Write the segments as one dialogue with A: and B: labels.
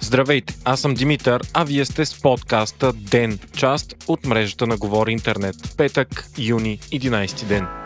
A: Здравейте, аз съм Димитър, а вие сте с подкаста ДЕН, част от мрежата на Говори Интернет. Петък, юни, 11 ден.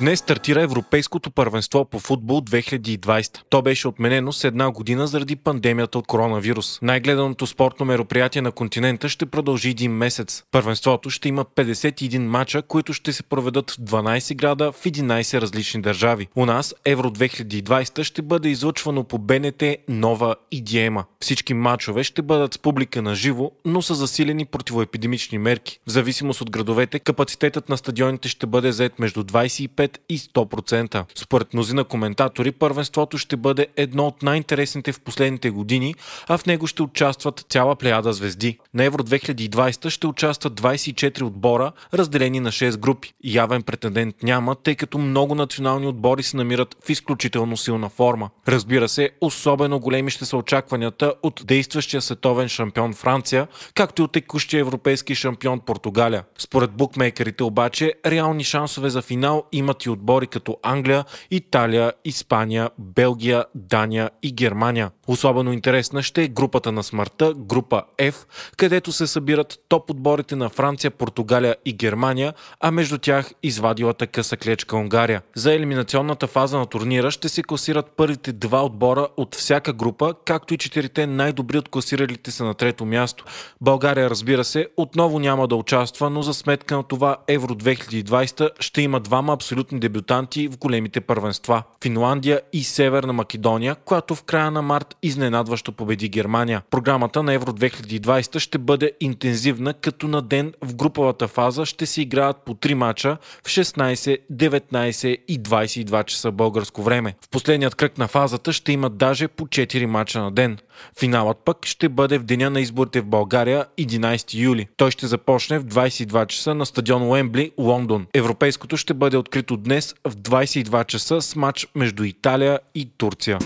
A: Днес стартира Европейското първенство по футбол 2020. То беше отменено с една година заради пандемията от коронавирус. Най-гледаното спортно мероприятие на континента ще продължи един месец. Първенството ще има 51 мача, които ще се проведат в 12 града в 11 различни държави. У нас Евро 2020 ще бъде излъчвано по БНТ, Нова и Диема. Всички мачове ще бъдат с публика на живо, но са засилени противоепидемични мерки. В зависимост от градовете, капацитетът на стадионите ще бъде заед между 25 и 100%. Според мнозина коментатори, първенството ще бъде едно от най-интересните в последните години, а в него ще участват цяла плеяда звезди. На Евро 2020 ще участват 24 отбора, разделени на 6 групи. Явен претендент няма, тъй като много национални отбори се намират в изключително силна форма. Разбира се, особено големи ще са очакванията от действащия световен шампион Франция, както и от текущия европейски шампион Португалия. Според букмейкерите обаче, реални шансове за финал имат и отбори като Англия, Италия, Испания, Белгия, Дания и Германия. Особено интересна ще е групата на смъртта, група F, където се събират топ отборите на Франция, Португалия и Германия, а между тях извадилата къса клечка Унгария. За елиминационната фаза на турнира ще се класират първите два отбора от всяка група, както и четирите най-добри от класиралите се на трето място. България, разбира се, отново няма да участва, но за сметка на това Евро 2020 ще има двама абсолютно абсолютни дебютанти в големите първенства – Финландия и Северна Македония, която в края на март изненадващо победи Германия. Програмата на Евро 2020 ще бъде интензивна, като на ден в груповата фаза ще се играят по 3 мача в 16, 19 и 22 часа българско време. В последният кръг на фазата ще има даже по 4 мача на ден. Финалът пък ще бъде в деня на изборите в България 11 юли. Той ще започне в 22 часа на стадион Уембли, Лондон. Европейското ще бъде открито днес в 22 часа с матч между Италия и Турция.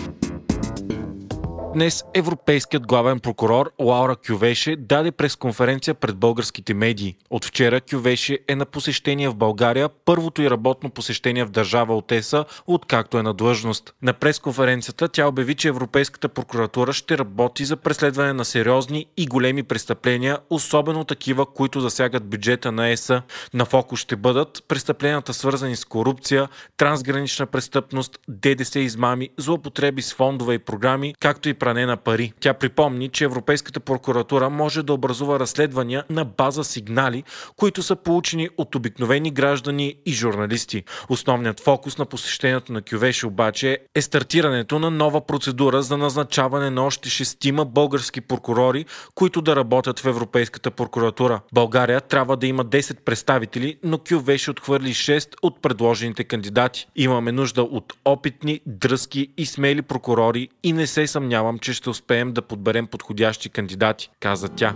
A: Днес европейският главен прокурор Лаура Кювеше даде пресконференция пред българските медии. От вчера Кювеше е на посещение в България, първото и работно посещение в държава от ЕСА, откакто е на длъжност. На пресконференцията тя обяви, че Европейската прокуратура ще работи за преследване на сериозни и големи престъпления, особено такива, които засягат бюджета на ЕСА. На фокус ще бъдат престъпленията свързани с корупция, трансгранична престъпност, ДДС измами, злоупотреби с фондове и програми, както и пране на пари. Тя припомни, че Европейската прокуратура може да образува разследвания на база сигнали, които са получени от обикновени граждани и журналисти. Основният фокус на посещението на Кювеше обаче е стартирането на нова процедура за назначаване на още шестима български прокурори, които да работят в Европейската прокуратура. България трябва да има 10 представители, но Кювеше отхвърли 6 от предложените кандидати. Имаме нужда от опитни, дръзки и смели прокурори и не се съмнявам, че ще успеем да подберем подходящи кандидати, каза тя.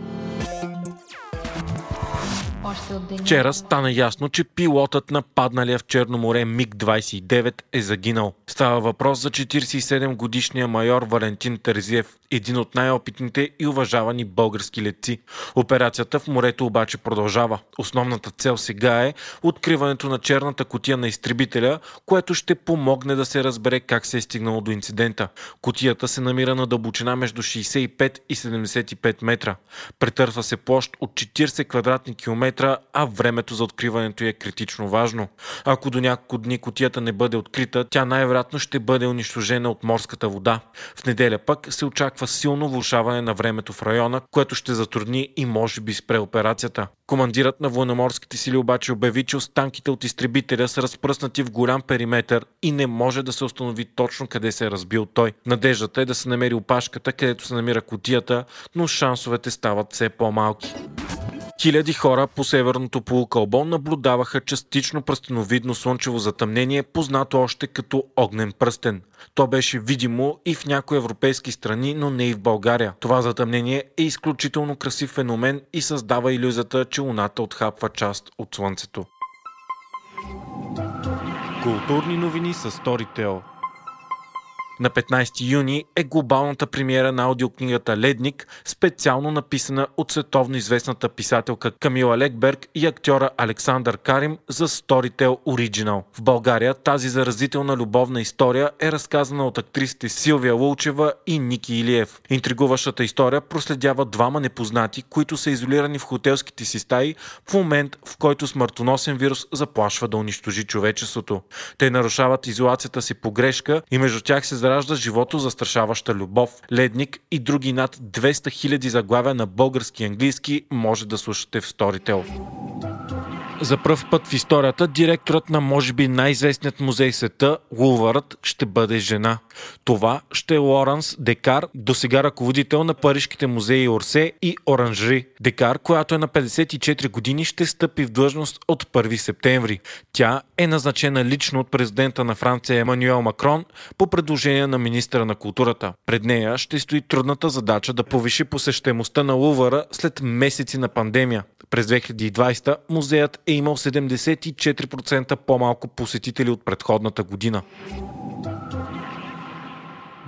A: Вчера стана ясно, че пилотът на падналия в Черно море МиГ-29 е загинал. Става въпрос за 47 годишния майор Валентин Терзиев, един от най-опитните и уважавани български летци. Операцията в морето обаче продължава. Основната цел сега е откриването на черната котия на изтребителя, което ще помогне да се разбере как се е стигнало до инцидента. Котията се намира на дълбочина между 65 и 75 метра. Претърсва се площ от 40 квадратни километра, а времето за откриването е критично важно. Ако до няколко дни котията не бъде открита, тя най-вероятно ще бъде унищожена от морската вода. В неделя пък се очаква силно влушаване на времето в района, което ще затрудни и може би спре операцията. Командирът на военноморските сили обаче обяви, че останките от изтребителя са разпръснати в голям периметр и не може да се установи точно къде се е разбил той. Надеждата е да се намери опашката, където се намира котията, но шансовете стават все по-малки. Хиляди хора по северното полукълбо наблюдаваха частично пръстеновидно слънчево затъмнение, познато още като огнен пръстен. То беше видимо и в някои европейски страни, но не и в България. Това затъмнение е изключително красив феномен и създава иллюзията, че Луната отхапва част от Слънцето. Културни новини с Storytel На 15 юни е глобалната премиера на аудиокнигата Ледник, специално написана от световно известната писателка Камила Лекберг и актьора Александър Карим за Storytel Original. В България тази заразителна любовна история е разказана от актрисите Силвия Лулчева и Ники Илиев. Интригуващата история проследява двама непознати, които са изолирани в хотелските си стаи в момент, в който смъртоносен вирус заплашва да унищожи човечеството. Те нарушават изолацията си по грешка и между тях се заражда живото застрашаваща любов. Ледник и други над 200 000 заглавия на български и английски може да слушате в Storytel. За пръв път в историята директорът на може би най-известният музей света, Лувърът, ще бъде жена. Това ще е Лоранс Декар, до сега ръководител на парижките музеи Орсе и Оранжери. Декар, която е на 54 години, ще стъпи в длъжност от 1 септември. Тя е назначена лично от президента на Франция Емануел Макрон по предложение на министра на културата. Пред нея ще стои трудната задача да повиши посещаемостта на Лувъра след месеци на пандемия. През 2020 музеят е имал 74% по-малко посетители от предходната година.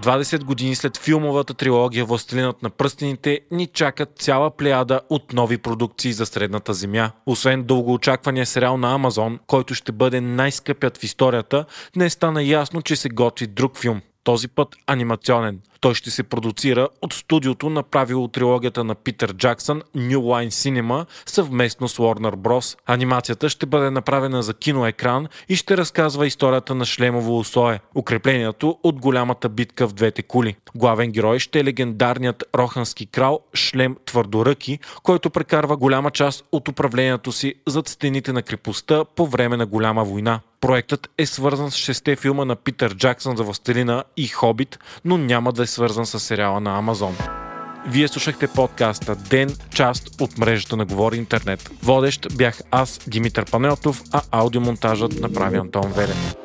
A: 20 години след филмовата трилогия Властелинът на пръстените ни чакат цяла плеяда от нови продукции за Средната земя. Освен дългоочаквания сериал на Амазон, който ще бъде най-скъпят в историята, днес стана ясно, че се готви друг филм. Този път анимационен. Той ще се продуцира от студиото направило трилогията на Питър Джаксън New Line Cinema съвместно с Warner Bros. Анимацията ще бъде направена за киноекран и ще разказва историята на шлемово усое, укреплението от голямата битка в двете кули. Главен герой ще е легендарният рохански крал Шлем Твърдоръки, който прекарва голяма част от управлението си зад стените на крепостта по време на голяма война. Проектът е свързан с шесте филма на Питър Джаксън за Властелина и Хобит, но няма да е свързан с сериала на Амазон. Вие слушахте подкаста Ден, част от мрежата на Говори Интернет. Водещ бях аз, Димитър Панелтов, а аудиомонтажът направи Антон Велев.